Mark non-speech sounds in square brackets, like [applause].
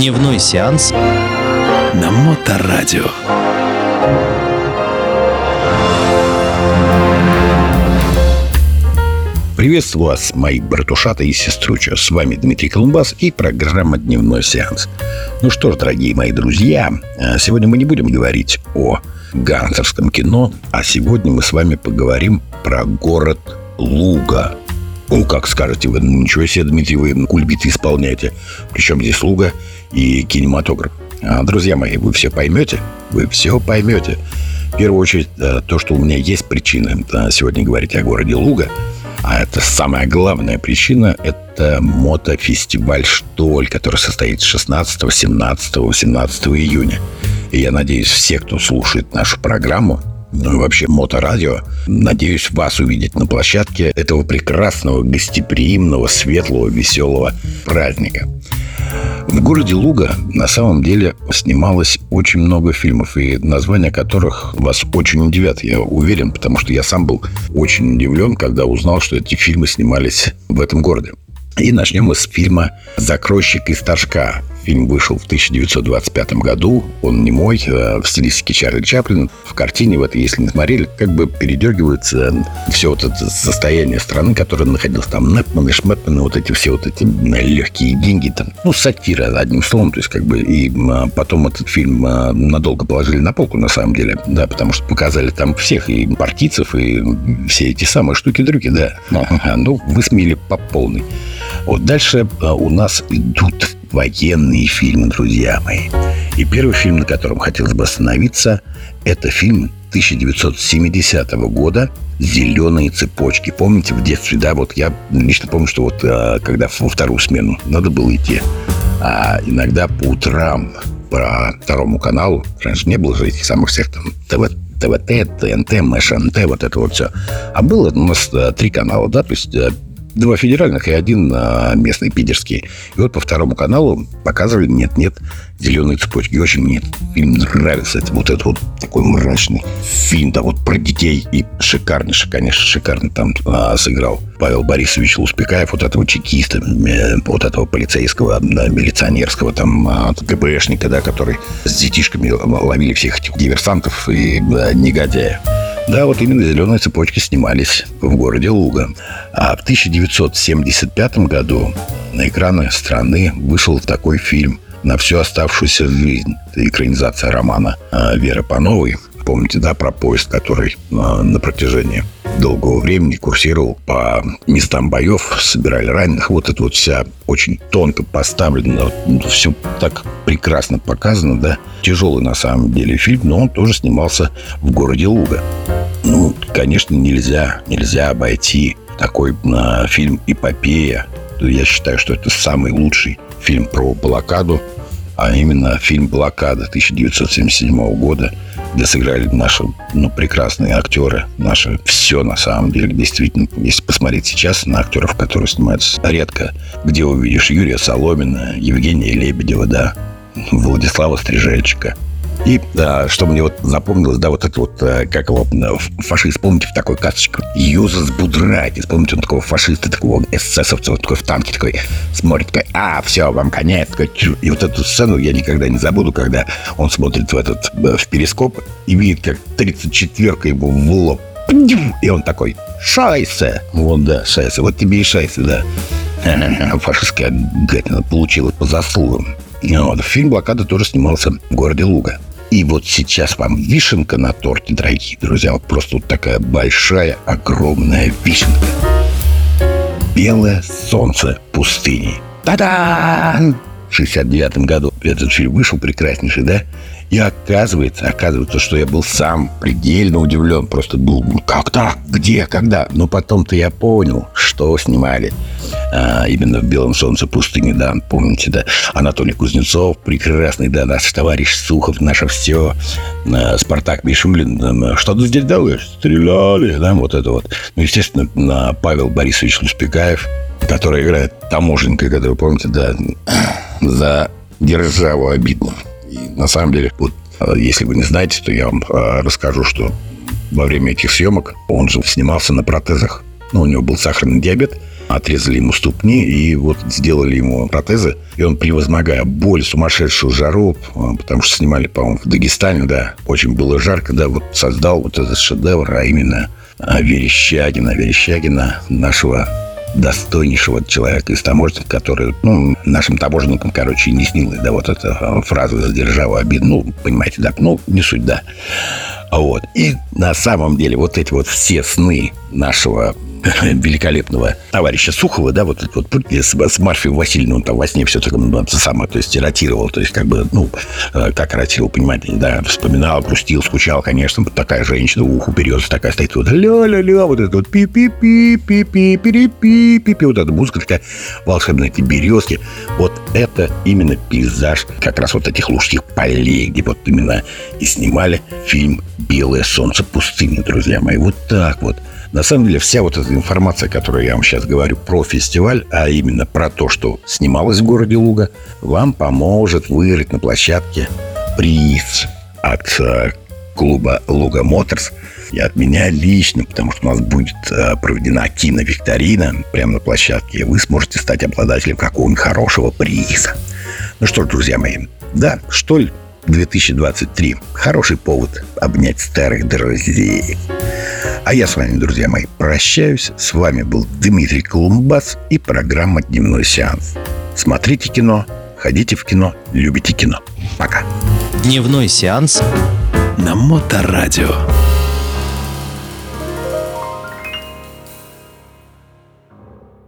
Дневной сеанс на Моторадио. Приветствую вас, мои братушата и сеструча. С вами Дмитрий Колумбас и программа «Дневной сеанс». Ну что ж, дорогие мои друзья, э, сегодня мы не будем говорить о гангстерском кино, а сегодня мы с вами поговорим про город Луга. Ну, как скажете вы, ну, ничего себе, Дмитрий, вы кульбиты исполняете. Причем здесь Луга и кинематограф. А, друзья мои, вы все поймете, вы все поймете. В первую очередь, э, то, что у меня есть причина сегодня говорить о городе Луга – а это самая главная причина – это мотофестиваль «Штоль», который состоится 16, 17, 18 июня. И я надеюсь, все, кто слушает нашу программу, ну и вообще моторадио. Надеюсь вас увидеть на площадке этого прекрасного, гостеприимного, светлого, веселого праздника. В городе Луга на самом деле снималось очень много фильмов, и названия которых вас очень удивят, я уверен, потому что я сам был очень удивлен, когда узнал, что эти фильмы снимались в этом городе. И начнем мы с фильма «Закройщик из Торжка». Фильм вышел в 1925 году. Он не мой, а в стилистике Чарли Чаплина. В картине в этой, если не смотрели, как бы передергивается все вот это состояние страны, которое находилось там. Непманы, Шметманы, вот эти все вот эти легкие деньги. Там, ну, сатира, одним словом. То есть, как бы, и а, потом этот фильм а, надолго положили на полку, на самом деле. Да, потому что показали там всех, и партийцев, и все эти самые штуки-дрюки, да. Ну, высмеяли по полной. Вот дальше у нас идут военные фильмы, друзья мои. И первый фильм, на котором хотелось бы остановиться, это фильм 1970 года «Зеленые цепочки». Помните, в детстве, да, вот я лично помню, что вот а, когда во вторую смену надо было идти, а иногда по утрам по второму каналу, раньше не было же этих самых всех там ТВ, ТВТ, ТНТ, МШНТ, вот это вот все. А было у нас а, три канала, да, то есть а, два федеральных и один а, местный, питерский. И вот по второму каналу показывали «Нет-нет» «Зеленые цепочки». И очень мне фильм нравится. Это вот этот вот такой мрачный фильм, да, вот про детей. И шикарнейший, конечно, шикарно там а, сыграл Павел Борисович Луспекаев, вот этого чекиста, э, вот этого полицейского, да, милиционерского, там, а, ГБшника, да, который с детишками ловили всех этих диверсантов и да, негодяев. Да, вот именно «Зеленые цепочки» снимались в городе Луга. А в 1975 году на экраны страны вышел такой фильм на всю оставшуюся жизнь. Это экранизация романа а, Веры Пановой. Помните, да, про поезд, который а, на протяжении долгого времени курсировал по местам боев, собирали раненых. Вот это вот вся очень тонко поставлено, все так прекрасно показано, да. Тяжелый на самом деле фильм, но он тоже снимался в городе Луга. Ну, конечно, нельзя, нельзя обойти такой э, фильм «Эпопея». Я считаю, что это самый лучший фильм про блокаду, а именно фильм «Блокада» 1977 года, где сыграли наши ну, прекрасные актеры, наши все на самом деле. Действительно, если посмотреть сейчас на актеров, которые снимаются редко, где увидишь Юрия Соломина, Евгения Лебедева, да, Владислава Стрижельчика – и да, что мне вот запомнилось, да, вот это вот, э, как его фашист, помните, в такой касочке, Юзас Будрайтис, помните, он такого фашиста, такого эсэсовца, вот такой в танке такой, смотрит, такой, а, все, вам конец, такой, и вот эту сцену я никогда не забуду, когда он смотрит в этот, э, в перископ и видит, как 34-ка ему в лоб, и он такой, шайсе, вот, да, шайсе, вот тебе и шайсе, да. [laughs] Фашистская гадина получила по заслугам. Вот. Фильм «Блокада» тоже снимался в городе Луга. И вот сейчас вам вишенка на торте, дорогие друзья. Вот просто вот такая большая, огромная вишенка. «Белое солнце пустыни». Та-да! В 69 году этот фильм вышел прекраснейший, да? И оказывается, оказывается, что я был сам предельно удивлен. Просто был, ну как так? Где? Когда? Но потом-то я понял, что снимали а, именно в «Белом солнце пустыни», да, помните, да, Анатолий Кузнецов, прекрасный, да, наш товарищ Сухов, наше все, а, Спартак Мишулин, да, что ты здесь делаешь? Стреляли, да, вот это вот. Ну, естественно, на Павел Борисович Луспекаев, который играет таможенника, который, помните, да, за державу обидно. И на самом деле, вот, а, если вы не знаете, то я вам расскажу, что во время этих съемок он же снимался на протезах. Ну, у него был сахарный диабет – отрезали ему ступни и вот сделали ему протезы. И он, превозмогая боль, сумасшедшую жару, а, потому что снимали, по-моему, в Дагестане, да, очень было жарко, да, вот создал вот этот шедевр, а именно а, Верещагина, Верещагина, нашего достойнейшего человека из таможенников, который, ну, нашим таможенникам, короче, не снилась, да, вот эта а, фраза «задержава обид», ну, понимаете, да, ну, не суть, да. Вот. И на самом деле вот эти вот все сны нашего [laughs] великолепного товарища Сухова, да, вот вот с, с Марфией Васильевной, он там во сне все ну, самое, то есть ротировал, то есть как бы, ну, э, как ротировал, понимаете, да, вспоминал, грустил, скучал, конечно, вот такая женщина, уху берется, такая стоит, вот ля-ля-ля, вот это вот пи-пи-пи-пи-пи-пи-пи-пи, вот эта музыка такая волшебная, эти березки, вот это именно пейзаж как раз вот этих лужских полей, где вот именно и снимали фильм «Белое солнце пустыни», друзья мои, вот так вот – на самом деле, вся вот эта информация, которую я вам сейчас говорю про фестиваль, а именно про то, что снималось в городе Луга, вам поможет выиграть на площадке приз от э, клуба Луга Моторс и от меня лично, потому что у нас будет э, проведена киновикторина прямо на площадке, и вы сможете стать обладателем какого-нибудь хорошего приза. Ну что ж, друзья мои, да, что ли, 2023. Хороший повод обнять старых друзей. А я с вами, друзья мои, прощаюсь. С вами был Дмитрий Колумбас и программа «Дневной сеанс». Смотрите кино, ходите в кино, любите кино. Пока. Дневной сеанс на Моторадио.